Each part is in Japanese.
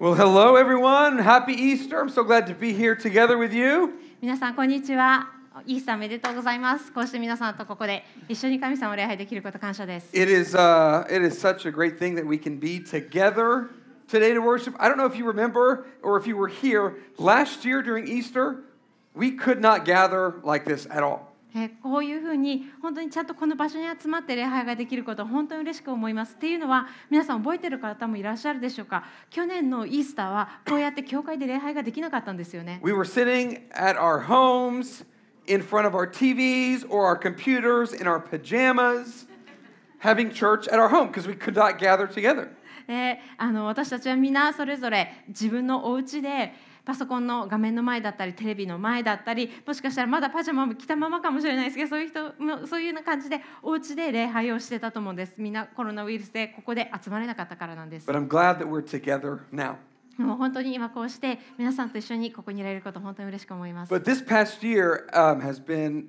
Well, hello, everyone. Happy Easter. I'm so glad to be here together with you. 皆さんこんにちは。イースターおめでとうございます。こうして皆さんとここで一緒に神様を礼拝できること感謝です。 It is, uh, it is such a great thing that we can be together today to worship. I don't know if you remember or if you were here last year during Easter, we could not gather like this at all. えーこういうふうに本当にちゃんとこの場所に集まって礼拝ができることを本当に嬉しく思います。っていうのは皆さん覚えてる方もいらっしゃるでしょうか？去年のイースターはこうやって教会で礼拝ができなかったんですよね。We were sitting at our homes in front of our TVs or our computers in our pajamas, having church at our home because we could not gather together. であの私たちは皆それぞれ自分のお家でパソコンの画面の前だったりテレビの前だったりもしかしたらまだパジャマも着たままかもしれないですけどそういう人もそういうような感じでお家で礼拝をしてたと思うんですみんなコロナウイルスでここで集まれなかったからなんです But I'm glad that we're together now. もう本当に今こうして皆さんと一緒にここにいられること本当に嬉しく思います But this past year um, has been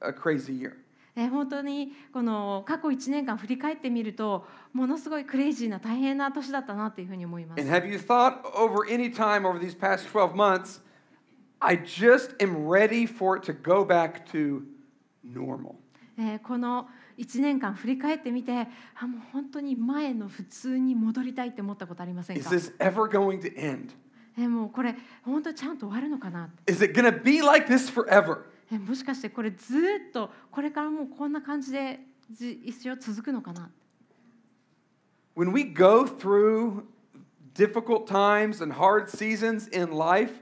a crazy year. え本当にこの過去1年間振り返ってみるとものすごいクレイジーな大変な年だったなというふうに思います And have you thought over any time over these past 12 months, I just am ready for it to go back to normal? えーこの1年間振り返ってみてあもう本当に前の普通に戻りたいって思ったことありません Is か、this ever going to end? えーもうこれ本当ちゃんと終わるのかな Is it to be like this forever? えーもしかしてこれずーっとこれからもうこんな感じでじ一生続くのかな When we go through difficult times and hard seasons in life,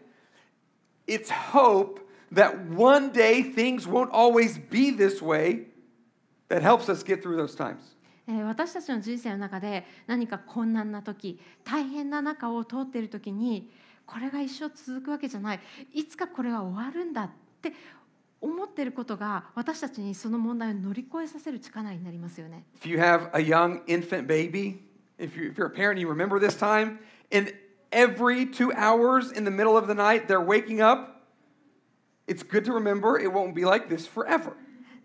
it's hope that one day things won't always be this way that helps us get through those times. えー私たちの人生の中で何か困難な時大変な中を通っている時にこれが一生続くわけじゃないいつかこれは終わるんだって思っていることが私たちにその問題を乗り越えさせる力になりますよね。If you have a young infant baby, if, you, if you're a parent, you remember this time, and every two hours in the middle of the night they're waking up, it's good to remember it won't be like this forever.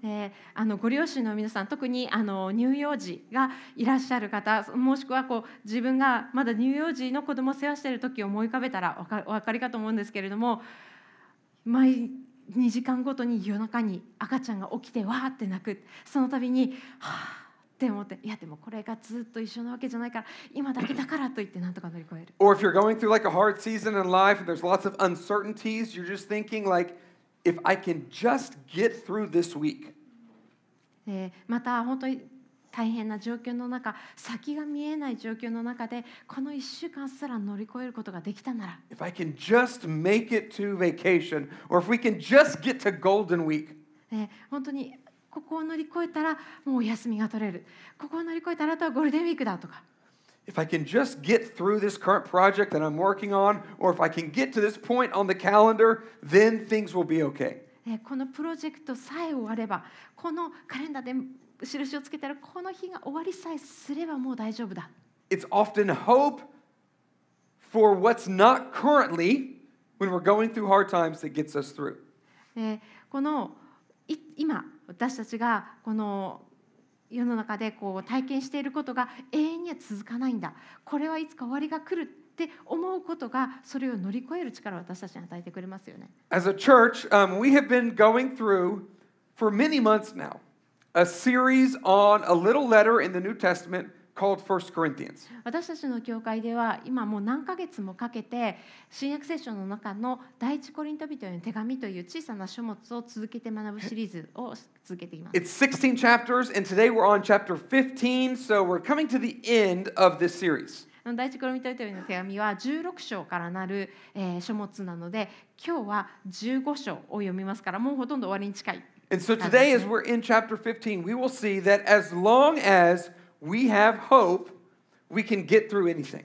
であのご両親の皆さん特にあの乳幼児がいらっしゃる方もしくはこう自分がまだ乳幼児の子供を世話している時を思い浮かべたらお分かりかと思うんですけれども毎2時間ごとに夜中に赤ちゃんが起きてわーって泣くその度にはあって思っていやでもこれがずっと一緒なわけじゃないから今だけだからといってなんとか乗り越える。Or if you're going through like a hard season in life and there's lots of uncertainties, you're just thinking like, if I can just get through this week, えーまた本当に大変な状況の中先が見えない状況の中でこの1週間すら乗り越えることができたなら if I can just make it to vacation, or if we can just get to Golden Week, えー本当にここを乗り越えたらもうお休みが取れるここを乗り越えたらあとはゴールデンウィークだとか if I can just get through this current project that I'm working on, or if I can get to this point on the calendar, then things will be okay. えーこのプロジェクトさえ終わればこのカレンダーで印をつけたらこの日が終わりさえすればもう大丈夫だ It's often hope for what's not currently when we're going through hard times that gets us through. えーこのい今私たちがこの世の中でこう体験していることが永遠には続かないんだこれはいつか終わりが来るって思うことがそれを乗り越える力を私たちに与えてくれますよね。As a church, um, we have been going through for many months now a series on a little letter in the New Testament called First Corinthians. 私たちの教会では今もう何ヶ月もかけて新約聖書の中の第一コリント人への手紙という小さな書物を続けて学ぶシリーズを続けています。It's 16 chapters, and today we're on chapter 15, so we're coming to the end of this series. 第一コリント人への手紙は16章からなる、えー書物なので今日は15章を読みますからもうほとんど終わりに近い。And so today, as we're in chapter 15, we will see that as long as we have hope, we can get through anything.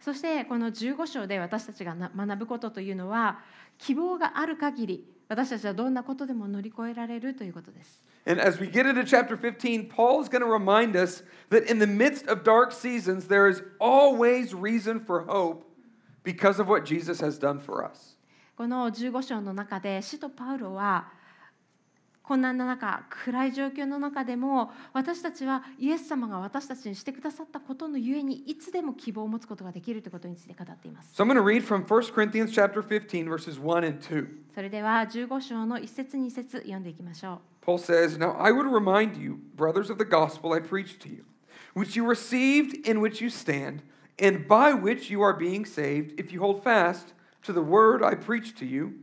そしてこの15章で私たちがな学ぶことというのは希望がある限り私たちはどんなことでも乗り越えられるということです。 And as we get into chapter 15, Paul is going to remind us that in the midst of dark seasons, there is always reason for hope because of what Jesus has done for us. この15章の中で使徒パウロは 困難な中暗い状況の中でも私たちはイエス様が私たちにしてくださったことのゆえにいつでも希望を持つことができるということについて語っています So I'm going to read from 1 Corinthians chapter 15 verses 1 and 2. それでは15章の1節2節読んでいきましょう Paul says, Now I would remind you, brothers of the gospel I preached to you, which you received, in which you stand, and by which you are being saved, if you hold fast to the word I preached to you,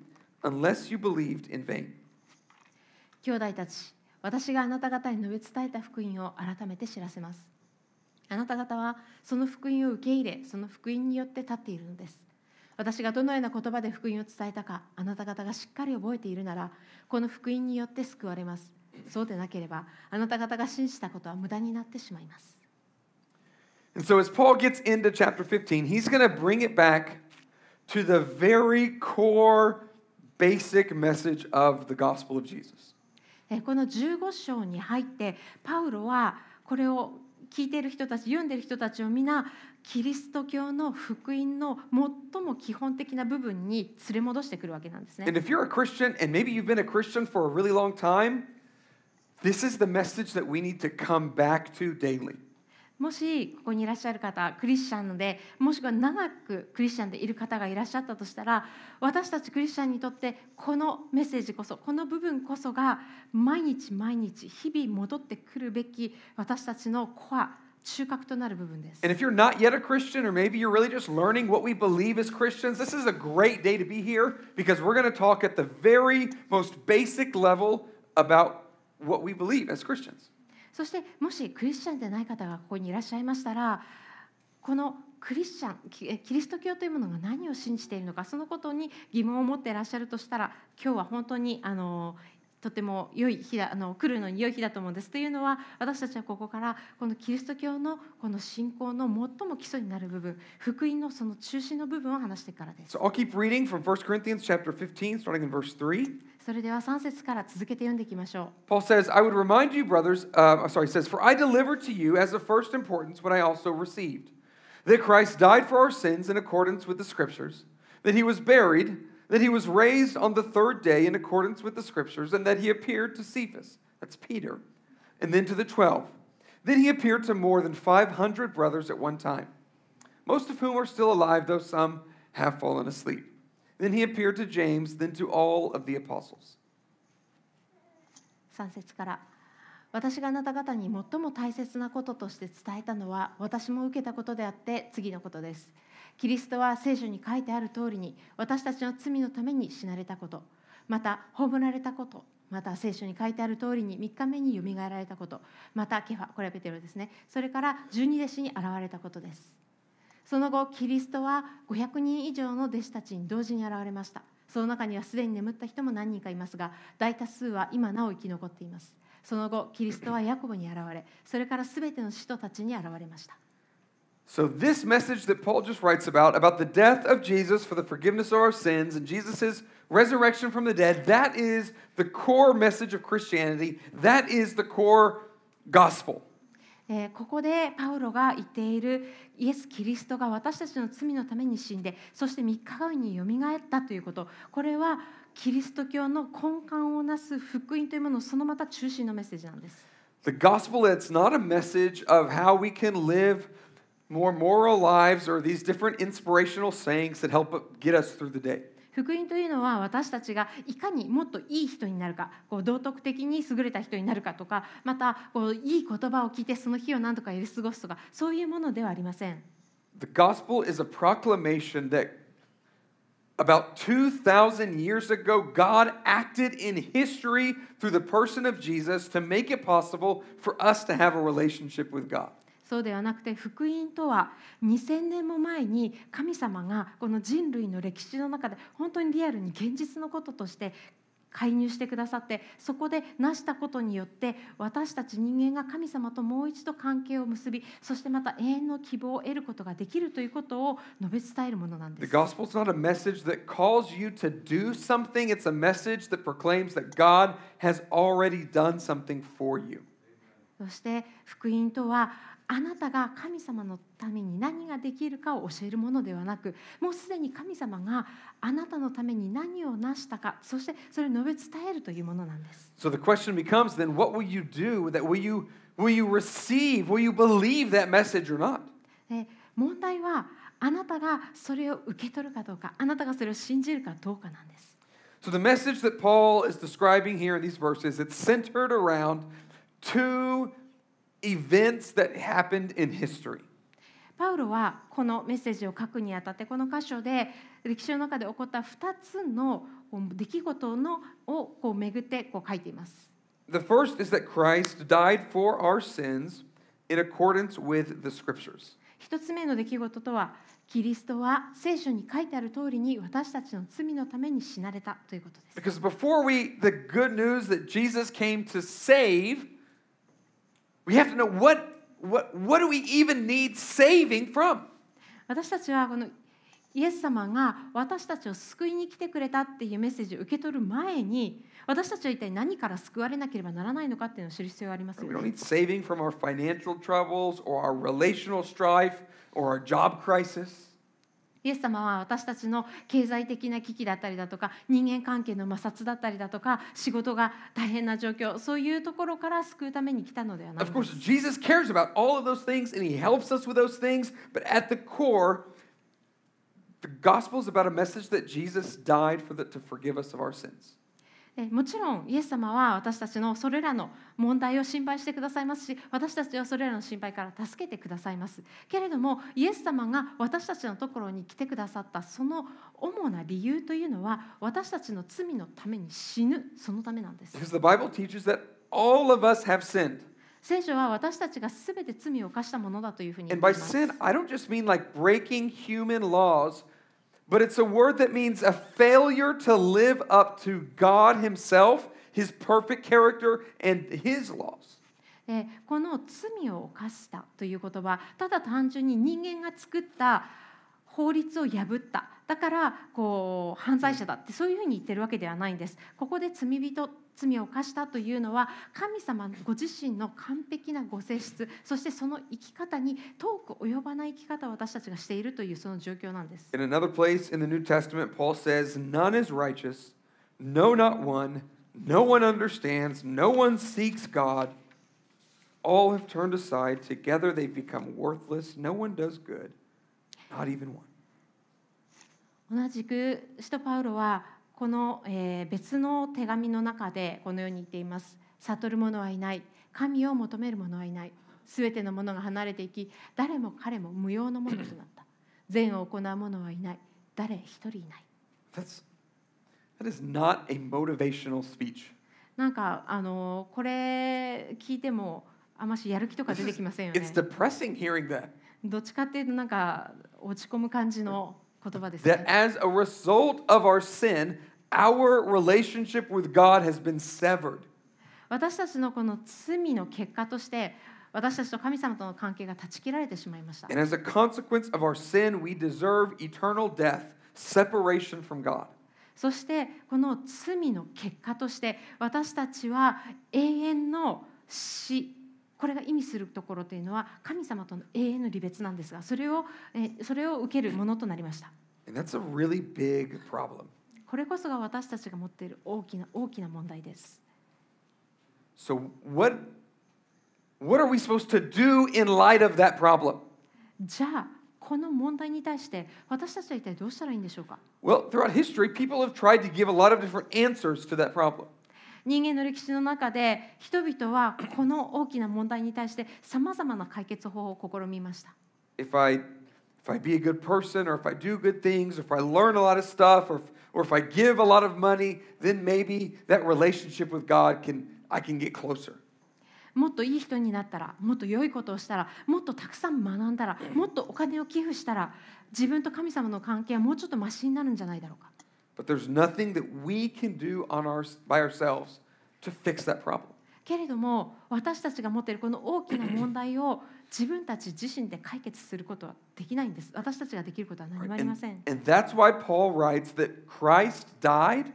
unless you believed in vain. 兄弟たち私があなた方に述べ伝えた福音を改めて知らせます。あなた方はその福音を受け入れその福音によって立っているのです。私がどのような言葉で福音を伝えたかあなた方がしっかり覚えているならこの福音によって救われます。そうでなければあなた方が信じたことは無駄になってしまいます。And so as Paul gets into chapter 15, he's going to bring it back to the very core, basic message of the gospel of Jesus. えこの15章に入ってパウロはこれを聞いている人たち読んでいる人たちを皆キリスト教の福音の最も基本的な部分に連れ戻してくるわけなんですね And。if you're a Christian, and maybe you've been a Christian for a really long time, this is the message that we need to come back to daily. もしここにいらっしゃる方クリスチャンでもしくは長くクリスチャンでいる方がいらっしゃったとしたら私たちクリスチャンにとってこのメッセージこそこの部分こそが毎日毎日日々戻ってくるべき私たちのコア中核となる部分です。And if you're not yet a Christian, or maybe you're really just learning what we believe as Christians, this is a great day to be here because we're going to talk at the very most basic level about what we believe as Christians. そしてもしクリスチャンでない方がここにいらっしゃいましたらこのクリスチャンキリスト教というものが何を信じているのかそのことに疑問を持っていらっしゃるとしたら今日は本当にあのとても良い日だあの来るのに良い日だと思うんです。というのは私たちはここからこのキリスト教のこの信仰の最も基礎になる部分福音のその中心の部分を話してからです。So I'll keep reading from 1 Corinthians chapter 15, starting in verse 3. それでは3節から続けて読んでいきましょう。 Paul says, I would remind you, brothers, uh, I'm sorry, he says, For I delivered to you as of first importance what I also received that Christ died for our sins in accordance with the Scriptures, that he was buried, that he was raised on the third day in accordance with the Scriptures, and that he appeared to Cephas, that's Peter, and then to the twelve. Then he appeared to more than 500 brothers at one time, most of whom are still alive, though some have fallen asleep. Then he appeared to James, then to all of the apostles. 3節から。私があなた方に最も大切なこととして伝えたのは私も受けたことであって次のことです。キリストは聖書に書いてある通りに私たちの罪のために死なれたこと。また葬られたこと。また聖書に書いてある通りに3日目によみがえられたこと。またケファこれはペテロですね。それから十二弟子に現れたことです。その後キリストは500人以上の弟子たちに同時に現れましたその中にはすでに眠った人も何人かいますが大多数は今なお生き残っていますその後キリストはヤコブに現れそれからすべての使徒たちに現れました So, this message that Paul just writes about, about the death of Jesus for the forgiveness of our sins and Jesus' resurrection from the dead, that is the core message of Christianity. That is the core gospel. えーここでパウロが言っているイエス・キリストが私たちの罪のために死んでそして3日後によみがえったということこれはキリスト教の根幹をなす福音というものそのまた中心のメッセージなんです。The gospel, it's not a message of how we can live more moral lives or these different inspirational sayings that help get us through the day. 福音というのは私たちがいかにもっといい人になるかこう道徳的に優れた人になるかとかまたこういい言葉を聞いてその日を何とかやり過ごすとかそういうものではありません。The gospel is a proclamation that about 2,000 years ago, God acted in history through the person of Jesus to make it possible for us to have a relationship with God. そうではなくて福音とは2000年も前に神様がこの人類の歴史の中で本当にリアルに現実のこととして介入してくださってそこで成したことによって私たち人間が神様ともう一度関係を結びそしてまた永遠の希望を得ることができるということを述べ伝えるものなん The です。gospel is not a message that calls you to do something, it's a message that proclaims that God has already done something for you. そして福音とはあなたが神様のために何ができるかを教えるものではなくもうすでに神様があなたのために何を成したかそしてそれを述べ伝えるというものなんです。So the question becomes then what will you do? That will you will you receive? Will you believe that message or not? で問題はあなたがそれを受け取るかどうかあなたがそれを信じるかどうかなんです。So the message that Paul is describing here in these verses, it's centered around two events that happened in history. パウロはこのメッセージを書くにあたってこの箇所で歴史の中で起こった2つの出来事のをこう巡ってこう書いています。The first is that Christ died for our sins in accordance with the scriptures. 一つ目の出来事とはキリストは聖書に書いてある通りに私たちの罪のために死なれたということです。Because before we, the good news that Jesus came to save, we have to know what, what, what do we even need saving from? 私たちはこのイエス様が私たちを救いに来てくれたっていうメッセージを受け取る前に私たちは一体何から救われなければならないのかっていうのを知る必要がありますよ We don't ね need。saving from our financial troubles or our relational strife or our job crisis. イエス様は私たちの経済的な危機だったりだとか人間関係の摩擦だったりだとか仕事が大変な状況そういうところから救うために来たのではない Of course, Jesus cares about all of those things and he helps us with those things, but at the core, the gospel is about a message that Jesus died for the, to forgive us of our sins. でもちろんイエス様は私たちのそれらの問題を心配してくださいますし私たちはそれらの心配から助けてくださいます。けれどもイエス様が私たちのところに来てくださったその主な理由というのは私たちの罪のために死ぬそのためなんです。Because the Bible teaches that all of us have sinned. 聖書は私たちが全て罪を犯したものだというふうに言 And ってい by ます。Sin, I don't just mean like breaking human laws, but it's a word that means a failure to live up to God Himself, His perfect character, and His laws. この罪を犯したという言葉ただ単純に人間が作った法律を破っただからこう犯罪者だってそういうふうに言ってるわけではないんですここで罪人罪を犯したというのは神様ご自身の完璧なご性質そしてその生き方に遠く及ばない生き方を私たちがしているというその状況なんです In another place in the New Testament, Paul says, None is righteous, no, not one. No one understands, no one seeks God. All have turned aside. Together they've become worthless. No one does good, not even one. 同じく使徒パウロはこの、えー別の手紙の中でこのように言っています。悟る者はいない。神を求める者はいない。すべての者が離れていき誰も彼も無用のものとなった。善を行う者はいない。誰一人いない。That's, that is not a motivational speech. なんかあのこれ聞いてもあましやる気とか出てきませんよね。It's depressing hearing that. どっちかっていうとなんか落ち込む感じの言葉です、That ね、as a result of our sin, our relationship with God has been severed. 私たちのこの罪の結果として私たちと神様との関係が断ち切られてしまいました And as a consequence of our sin, we deserve eternal death, separation from God. そしてこの罪の結果として私たちは永遠の死これが意味するところというのは神様との永遠の離別なんですがそれをえそれを受けるものとなりました And that's a really big problem. これこそが私たちが持っている大きな大きな問題です So, what, what are we supposed to do in light of that problem? じゃあこの問題に対して私たちは一体どうしたらいいんでしょうか Well, throughout history, people have tried to give a lot of different answers to that problem. 人間の歴史の中で人々はこの大きな問題に対してさまざまな解決法を試みました If I, if I be a good person, or if I do good things, or if I learn a lot of stuff, or if, or if I give a lot of money, then maybe that relationship with God can, I can get closer. もっといい人になったらもっと良いことをしたらもっとたくさん学んだらもっとお金を寄付したら自分と神様の関係はもうちょっとマシになるんじゃないだろうか But there's nothing that we can do on our, by ourselves to fix that problem. けれども私たちが持っているこの大きな問題を自分たち自身で解決することはできないんです私たちができることは何もありま And, せん and that's why Paul writes that Christ died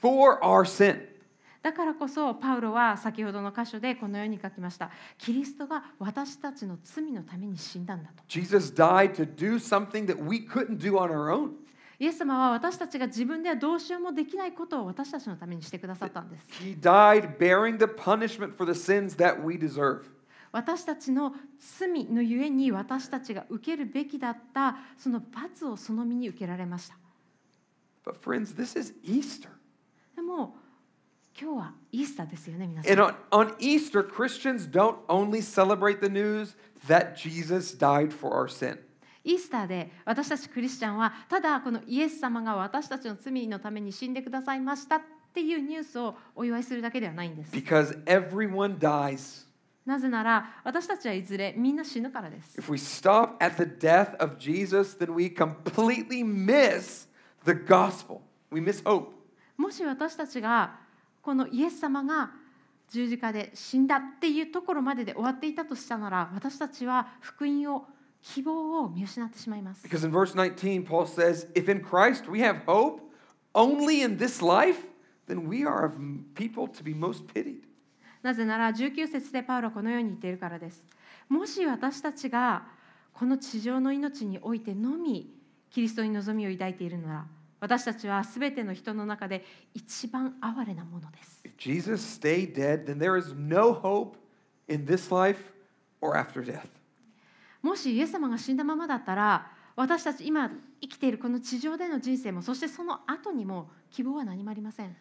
for our sin. だからこそパウロは先ほどの箇所でこのように書きました。キリストが私たちの罪のために死んだんだと。Jesus died to do something that we couldn't do on our own. イエス様は私たちが自分ではどうしようもできないことを私たちのためにしてくださったんです。He died bearing the punishment for the sins that we deserve. 私たちの罪のゆえに私たちが受けるべきだったその罰をその身に受けられました。But friends, this is Easter. でも今日はイースターですよね皆さ And ん。on, on Easter, Christians don't only celebrate the news that Jesus died for our sin. イースターで私たちクリスチャンはただこのイエス様が私たちの罪のために死んでくださいましたっていうニュースをお祝いするだけではないんです。Because everyone dies. なぜなら私たちはいずれみんな死ぬからです。If we stop at the death of Jesus, then we completely miss the gospel. We miss hope. もし私たちがこのイエス様が十字架で死んだっていうところまでで終わっていたとしたなら私たちは福音を希望を見失ってしまいます。Because in verse 19, Paul says, If in Christ we have hope only in this life, then we are of people to be most pitied. なぜなら19節でパウロはこのように言っているからです。もし私たちがこの地上の命においてのみキリストに望みを抱いているなら私たちはすべての人の中で一番哀れなものです。If Jesus stayed dead, then there is no hope in this life or after death. もしイエス様が死んだままだったら私たち今生きているこの地上での人生もそしてその後にも希望は何もありません。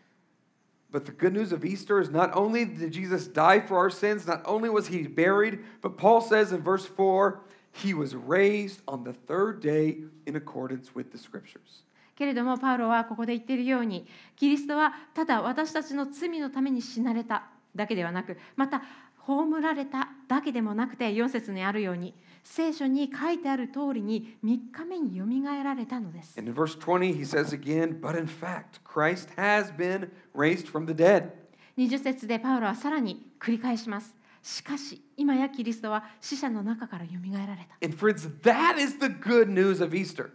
But the good news of Easter is not only did Jesus die for our sins, not only was he buried, but Paul says in verse 4, he was raised on the third day in accordance with the scriptures. けれどもパウロはここで言っているようにキリストはただ私たちの罪のために死なれただけではなくまた 葬られただけでもなくて4節にあるように聖書に書いてある通りに3日目によみがえられたのです。And in verse 20, he says again, but in fact, Christ has been raised from the dead. 20節でパウロはさらに繰り返します。しかし今やキリストは死者の中からよみがえられた。And friends, that is the good news of Easter.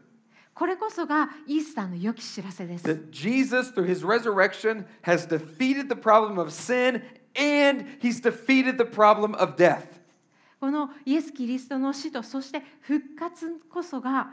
これこそがイースターの良き知らせです。That Jesus, through his resurrection, has defeated the problem of sin and he's defeated the problem of death. このイエス・キリストの死とそして復活こそが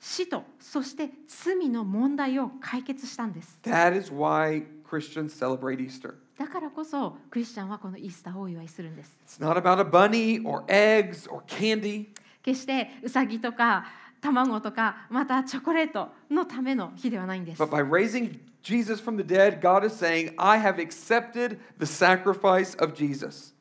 死とそして罪の問題を解決したんです。That is why Christians celebrate Easter. だからこそクリスチャンはこのイースターをお祝いするんです。It's not about a bunny or eggs or candy. 決してウサギとか卵とかまたチョコレートのための日ではないんです But。by raising Jesus from the dead, God is saying, I have accepted the sacrifice of Jesus.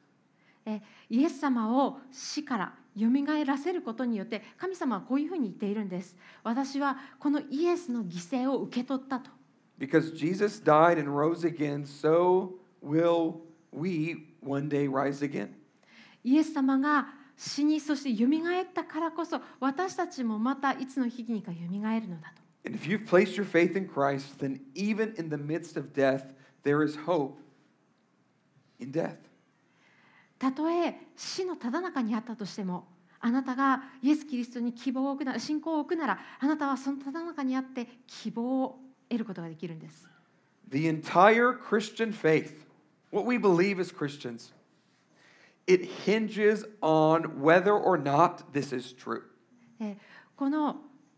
えイエス様を死からよみがえらせることによって神様はこういうふうに言っているんです。私はこのイエスの犠牲を受け取ったと。Because Jesus died and rose again, so will we one day rise again. イエス様が死にそしてよみがえったからこそ私たちもまたいつの日にかよみがえるのだと。And if you've placed your faith in Christ, then even in the midst of death, there is hope in death. たとえ死のただ中にあったとしてもあなたがイエス・キリストに希望を置くなら信仰を置くならあなたはそのただ中にあって希望を得ることができるんです。 The entire Christian faith, what we believe as Christians, it hinges on whether or not this is true. えーこの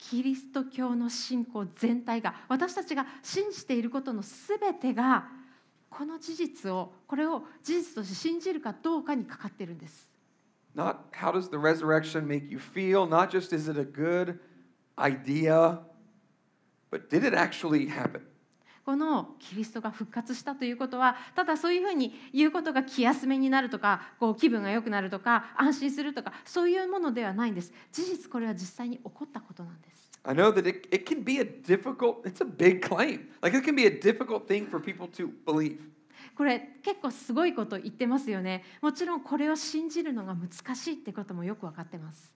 キリスト教の信仰全体が私たちが信じていることのすべてがこの事実をこれを事実として信じるかどうかにかかっているんです。Not how does the resurrection make you feel, not just is it a good idea, but did it actually happen? このキリストが復活したということはただそういうふうに言うことが気休めになるとかこう気分が良くなるとか安心するとかそういうものではないんです事実これは実際に起こったことなんです I know that it, it can be a difficult, it's a big claim. Like it can be a difficult thing for people to believe. これ結構すごいこと言ってますよねもちろんこれを信じるのが難しいってこともよく分かってます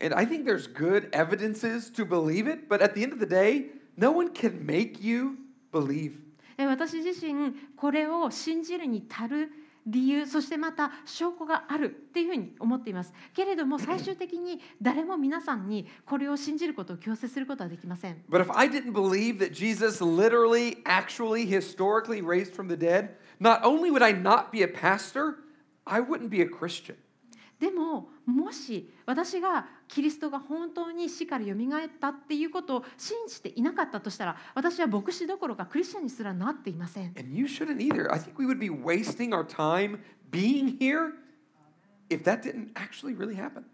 And I think there's good evidences to believe it, but at the end of the day, no one can make you believe. え私自身これを信じるに足る理由そしてまた証拠があるっていうふうに思っていますけれども最終的に誰も皆さんにこれを信じることを強制することはできません But if I didn't believe that Jesus literally, actually, historically raised from the dead, not only would I not be a pastor, I wouldn't be a Christian. でももし私がキリストが本当に死からよみがえったっていうことを信じていなかったとしたら私は牧師どころかクリスチャンにすらなっていません。And you shouldn't either. I think we would be wasting our time being here if that didn't actually really happen.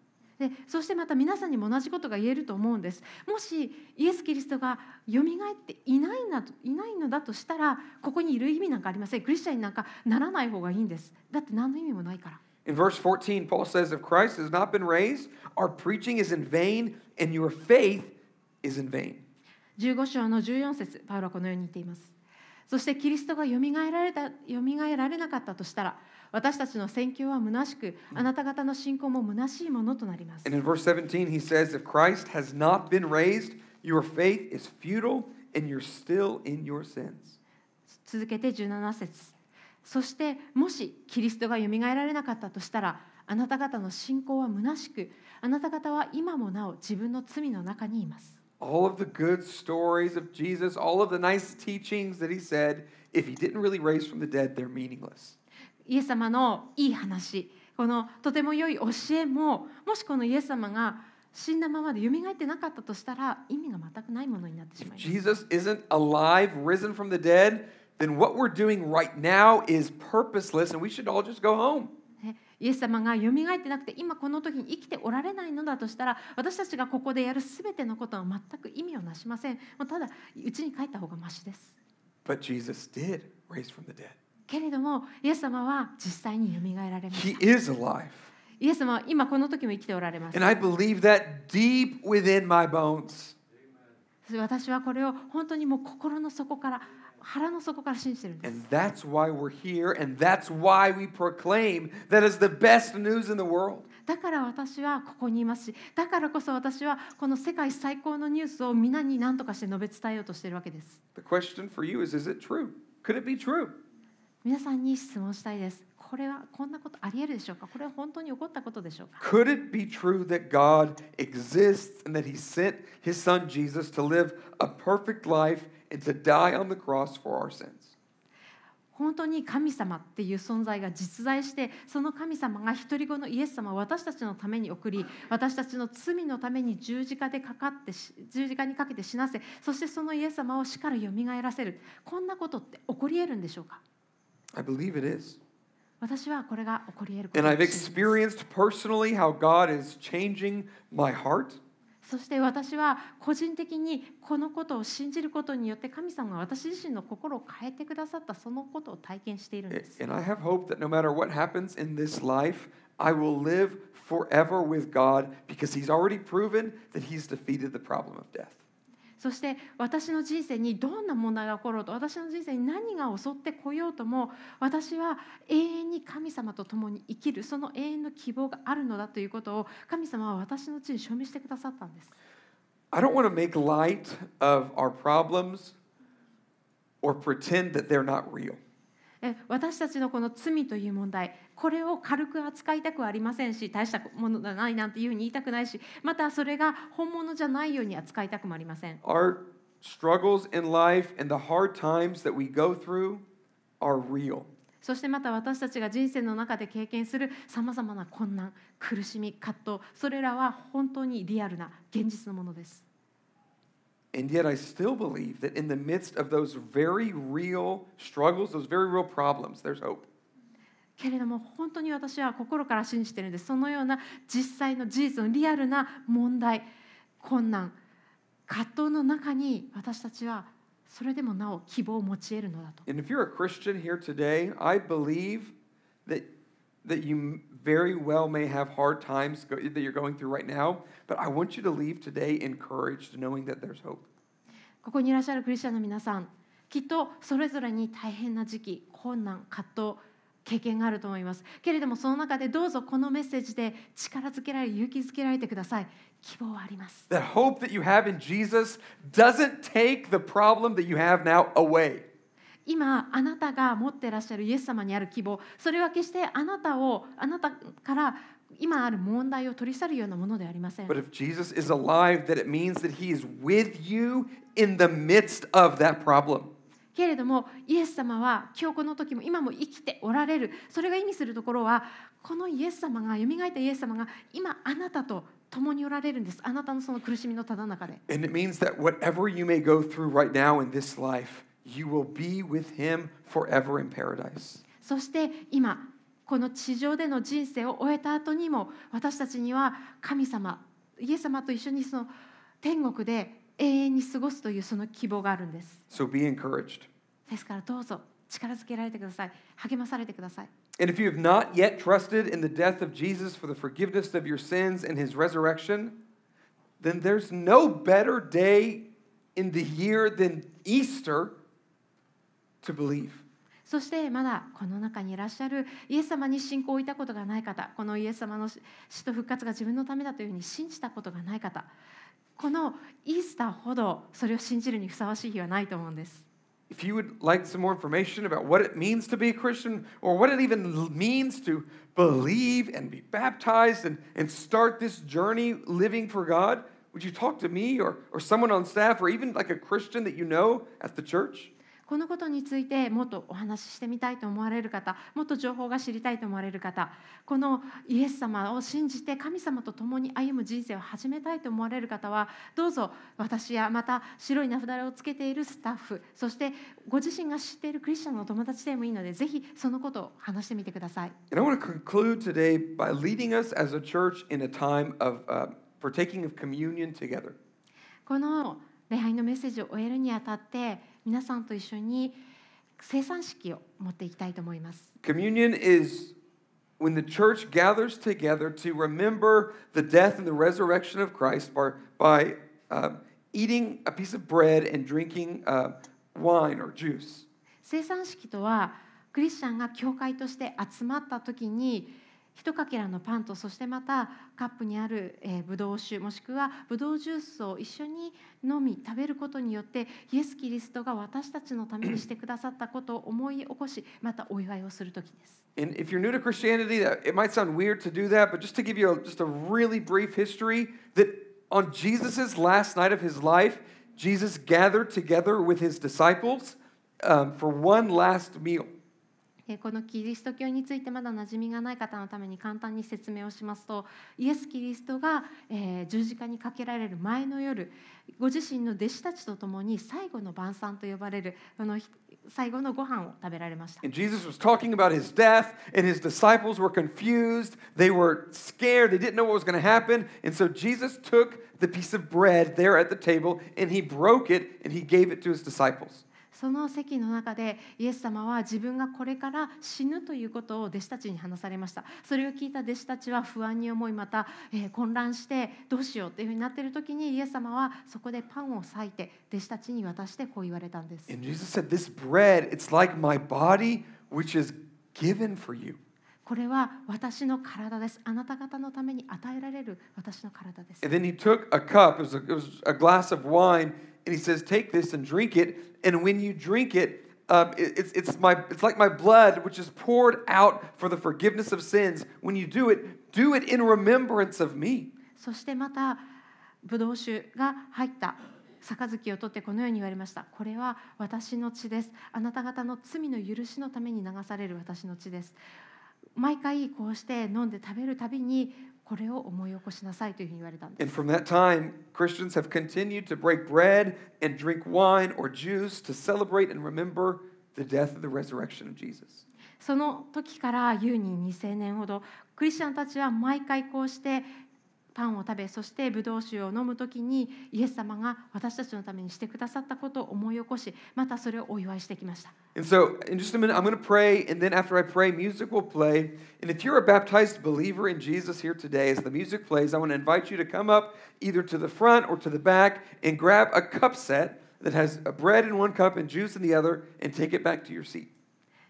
でそしてまた皆さんにも同じことが言えると思うんです。もしイエス・キリストがよみがえっていないなどいないのだとしたらここにいる意味なんかありません。クリスチャンになんかならない方がいいんです。だって何の意味もないから In verse 14, Paul says, If Christ has not been raised, our preaching is in vain and your faith is in vain. 15章の14節パウロはこのように言っていますそしてキリストがよみがえられたよみがえられなかったとしたら私たちの宣教は虚しくあなた方の信仰も虚しいものとなります And in verse 17, he says, If Christ has not been raised, your faith is futile and you're still in your sins. 続けて17節そしてもしキリストがよみがえられなかったとしたらあなた方の信仰は虚しくあなた方は今もなお自分の罪の中にいます All of the good stories of Jesus, all of the nice teachings that he said, if he didn't really raise from the dead, they're meaningless. イエス様のいい話このとても良い教えももしこのイエス様が死んだままで蘇ってなかったとしたら意味が全くないものになってしまいます。Jesus isn't alive, risen from the dead, then what we're doing right now is purposeless and we should all just go home. ねイエス様が蘇ってなくて今この時に生きておられないのだとしたら私たちがここでやる全てのことは全く意味をなしません。ただ家に帰った方がましです。But Jesus did raise from the dead. けれどもイエス様は実際に蘇られまし He た。is alive. イエス様は今この時も生きておられます And。I believe that deep within my bones. 私はこれを本当にもう心の底から腹の底から信じてるんです。だから私はここにいますし、だからこそ私はこの世界最高のニュースをみに何とかして述べ伝えようとしているわけです。皆さんに質問したいです。これはこんなことありえるでしょうか？これは本当に起こったことでしょうか？Could it be true that God exists and that He sent His Son Jesus to live a perfect life? And to die on the cross for our sins? 本当に神様っていう存在が実在してその神様が一人子のイエス様を私たちのために送り私たちの罪のために十字架でかかってし十字架にかけて死なせそしてそのイエス様を死からよみがえらせるこんなことって起こり得るんでしょうか？I believe it is. 私はこれが起こり得ること And だ I've experienced personally how God is changing my heart. そして私は個人的にこのことを信じることによって神様が私自身の心を変えてくださったそのことを体験しているんです。And I have hope that no matter what happens in this life, I will live forever with God because He's already proven that He's defeated the problem of death. そして私の人生にどんな問題が起ころうと私の人生に何が襲ってこようとも私は永遠に神様と共に生きるその永遠の希望があるのだということを神様は私のうちに証明してくださったんです。I don't want to make light of our problems or pretend that they're not real. え私たちのこの罪という問題これを軽く扱いたくはありませんし大したものじゃないなんていうふうに言いたくないしまたそれが本物じゃないように扱いたくもありません Our struggles in life and the hard times that we go through are real. そしてまた私たちが人生の中で経験するさまざまな困難苦しみ葛藤それらは本当にリアルな現実のものです And yet, I still believe that in the midst of those very real struggles, those very real problems, there's hope. けれども本当に私は心から信じてるんですそのような実際の事実のリアルな問題困難葛藤の中に私たちはそれでもなお希望を持ち得るのだと And if you're a Christian here today, I believe that, that you very well may have hard times that you're going through right now, but I want you to leave today encouraged, knowing that there's hope. ここにいらっしゃるクリスチャンの皆さんきっとそれぞれに大変な時期困難葛藤経験があると思いますけれどもその中でどうぞこのメッセージで力づけられ勇気づけられてください希望はあります That hope that you have in Jesus doesn't take the problem that you have now away. 今あなたが持ってらっしゃるイエス様にある希望。それは決してあなたをあなたから今ある問題を取り去るようなものではありません。But if Jesus is alive, that it means that he is with you in the midst of that problem. けれどもイエス様は今日この時も今も生きておられる。それが意味するところはこのイエス様がよみがえったイエス様が今あなたと共におられるんです。あなたのその苦しみのただ中で。And it means that whatever you may go through right now in this life, you will be with him forever in paradise. そして今この地上での人生を終えた後にも私たちには神様イエス様と一緒にその天国で永遠に過ごすというその希望があるんです So be encouraged. ですからどうぞ力づけられてください励まされてください And if you have not yet trusted in the death of Jesus for the forgiveness of your sins and his resurrection, then there's no better day in the year than Easter to believe. そしてまだこの中にいらっしゃるイエス様に信仰を置いたことがない方このイエス様の死と復活が自分のためだというふうに信じたことがない方このイースターほどそれを信じるにふさわしい日はないと思うんです。 If you would like some more information about what it means to be a Christian or what it even means to believe and be baptized and, and start this journey living for God, would you talk to me or, or someone on staff or even like a Christian that you know at the church? このことについてもっとお話ししてみたいと思われる方もっと情報が知りたいと思われる方このイエス様を信じて神様と共に歩む人生を始めたいと思われる方はどうぞ私やまた白い名札をつけているスタッフそしてご自身が知っているクリスチャンのお友達でもいいのでぜひそのことを話してみてください。And I want to conclude today by leading us as a church in a time of uh, partaking of communion together. この礼拝のメッセージを終えるにあたって皆さんと一緒に生産式を持っていきたいと思います。Communion is when the church gathers together to remember the death and the resurrection of Christ by, by uh, eating a piece of bread and drinking uh, wine or juice. 生産式とはクリスチャンが教会として集まった時に一かけらのパンとそしてまたカップにある、えー、ブドウ酒もしくはブドウジュースを一緒に飲み食べることによってイエス・キリストが私たちのためにしてくださったことを思い起こしまたお祝いをする時です。And if you're new to Christianity, that- it might sound weird to do that, but just to give you a, just a really brief history, that on Jesus' last night of his life, Jesus gathered together with his disciples um, for one last meal. このキリスト教についてまだ馴染みがない方のために簡単に説明をしますとイエス・キリストが、十字架にかけられる前の夜ご自身の弟子たちと共に最後の晩餐と呼ばれるこの最後のご飯を食べられました。And Jesus was talking about his death, and his disciples were confused. They were scared. They didn't know what was going to happen. And so Jesus took the piece of bread there at the table, and he broke it, and he gave it to his disciples. その席の中でイエス様は自分がこれから死ぬということを弟子たちに話されました。それを聞いた弟子たちは不安に思いまた、えー混乱してどうしようっていうふうになっている時にイエス様はそこでパンを裂いて弟子たちに渡してこう言われたんです。And Jesus said, This bread, it's like my body, which is given for you. これは私の体です。あなた方のために与えられる私の体です。And then he took a cup, it was a, it was a glass of wine, and he says, Take this and drink it. And when you drink it, um, it- it's, it's, my, it's like my blood, which is poured out for the forgiveness of sins. When you do it, do it in remembrance of me. そしてまたブドウ酒が入った杯を取ってこのように言われましたこれは私の血ですあなた方の罪の許しのために流される私の血です毎回こうして飲んで食べるたびにこれを思い起こしなさいというふうに言われたんです And from that time, Christians have continued to break bread and drink wine or juice to celebrate and remember the death and the resurrection of Jesus. その時から優に2000年ほどクリスチャンたちは毎回こうしてパンを食べそしてブドウ酒を飲む時にイエス様が私たちのためにしてくださったことを思い起こしまたそれをお祝いしてきました And so, in just a minute, I'm going to pray, and then after I pray, music will play. And if you're a baptized believer in Jesus here today, as the music plays, I want to invite you to come up either to the front or to the back and grab a cup set that has a bread in one cup and juice in the other and take it back to your seat.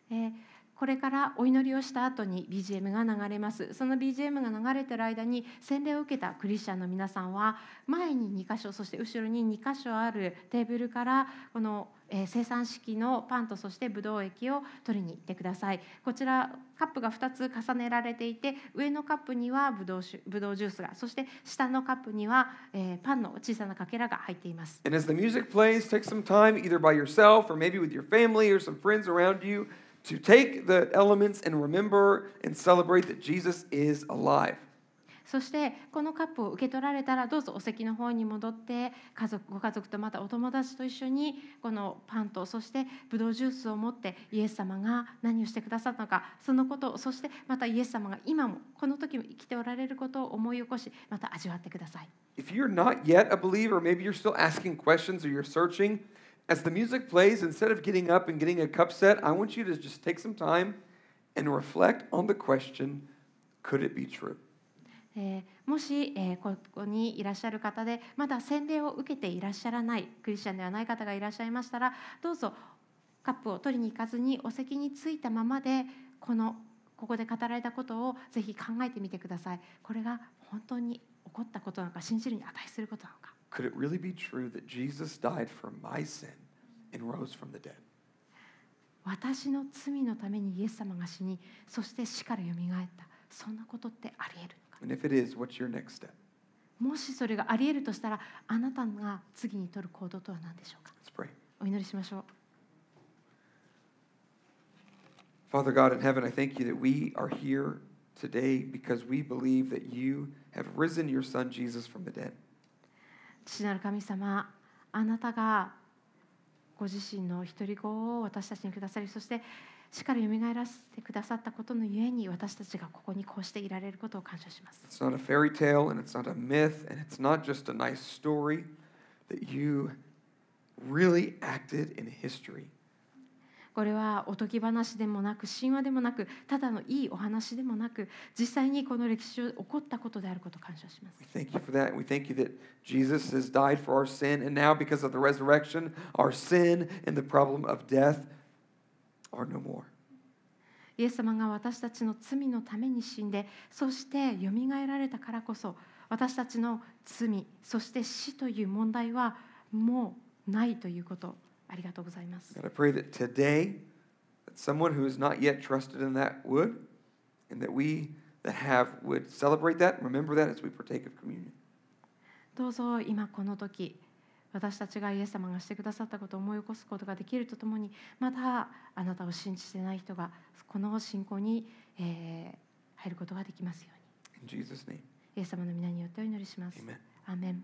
えー これからお祈りをした後に BGM が流れます。その BGM が流れてる間に洗礼を受けたクリスチャンの皆さんは前に2箇所そして後ろに2箇所あるテーブルからこの生産式のパンとそしてブドウ液を取りに行ってください。こちらカップが2つ重ねられていて上のカップにはブドウブドウジュースがそして下のカップには、えーパンの小さなかけらが入っています。And as the music plays, take some time, either by yourself or maybe with your family or some friends around you, to take the elements and remember and celebrate that Jesus is alive. そしてこのカップを受け取られたらどうぞお席の方に戻って家族ご家族とまたお友達と一緒にこのパンとそしてブドウジュースを持ってイエス様が何をしてくださったのかそのことをそしてまたイエス様が今もこの時も生きておられることを思い起こしまた味わってください。If you're not yet a believer, maybe you're still asking questions or you're searching, as the music plays, instead of getting up and getting a cup set, I want you to just take some time and reflect on the question could it be true? えーもし、えーここにいらっしゃる方でまだ洗礼を受けていらっしゃらないクリスチャンではない方がいらっしゃいましたらどうぞカップを取りに行かずにお席に着いたままでこのここで語られたことをぜひ考えてみてくださいこれが本当に起こったことなのか信じるに値することなのか Could it really be true that Jesus died for my sin and rose from the dead? 私の罪のためにイエス様が死にそして死からよみがえったそんなことってありえるのか And if it is, what's your next step? もしそれがありえるとしたらあなたが次に取る行動とは何でしょうか Let's pray. お祈りしましょう Father God in heaven, I thank you that we are here today because we believe that you have risen your son Jesus from the dead. 父なる神様あなたがご自身の一人子を私たちにくださりそして死からよみがえらせてくださったことのゆえに私たちがここにこうしていられることを感謝します It's not a fairy tale and it's not a myth and it's not just a nice story that you really acted in history. これはおとぎ話でもなく神話でもなくただのいいお話でもなく実際にこの歴史を起こったことであることを感謝します We thank you for that. We thank you that Jesus has died for our sin and now because of the resurrection, our sin and the problem of death are no more. イエス様が私たちの罪のために死んでそしてよみがえられたからこそ私たちの罪そして死という問題はもうないということありがとうございます God, I pray that today, that someone who has not yet trusted in that would, and that we that have would celebrate that, remember that as we partake of communion. どうぞ今この時私たちがイエス様がしてくださったことを思い起こすことができるとともにまたあなたを信じてない人がこの信仰に、えー入ることができますよう In Jesus' name, にイエス様の皆によってお祈りします amen. アーメン